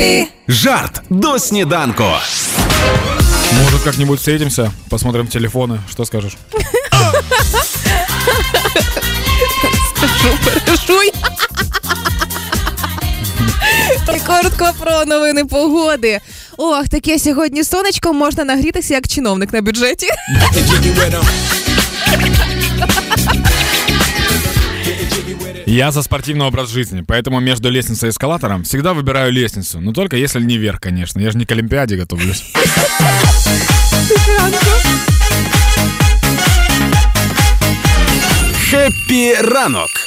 Хеппі. Жарт до сніданку. Может, как-нибудь встретимся, посмотрим телефоны. Что скажешь? Перешуй. І коротко про новини погоди. Ох, таке сьогодні сонечко можна нагрітися як чиновник на бюджеті. Я за спортивный образ жизни, поэтому между лестницей и эскалатором всегда выбираю лестницу. Но только если не вверх, конечно. Я же не к Олимпиаде готовлюсь. Хеппі ранок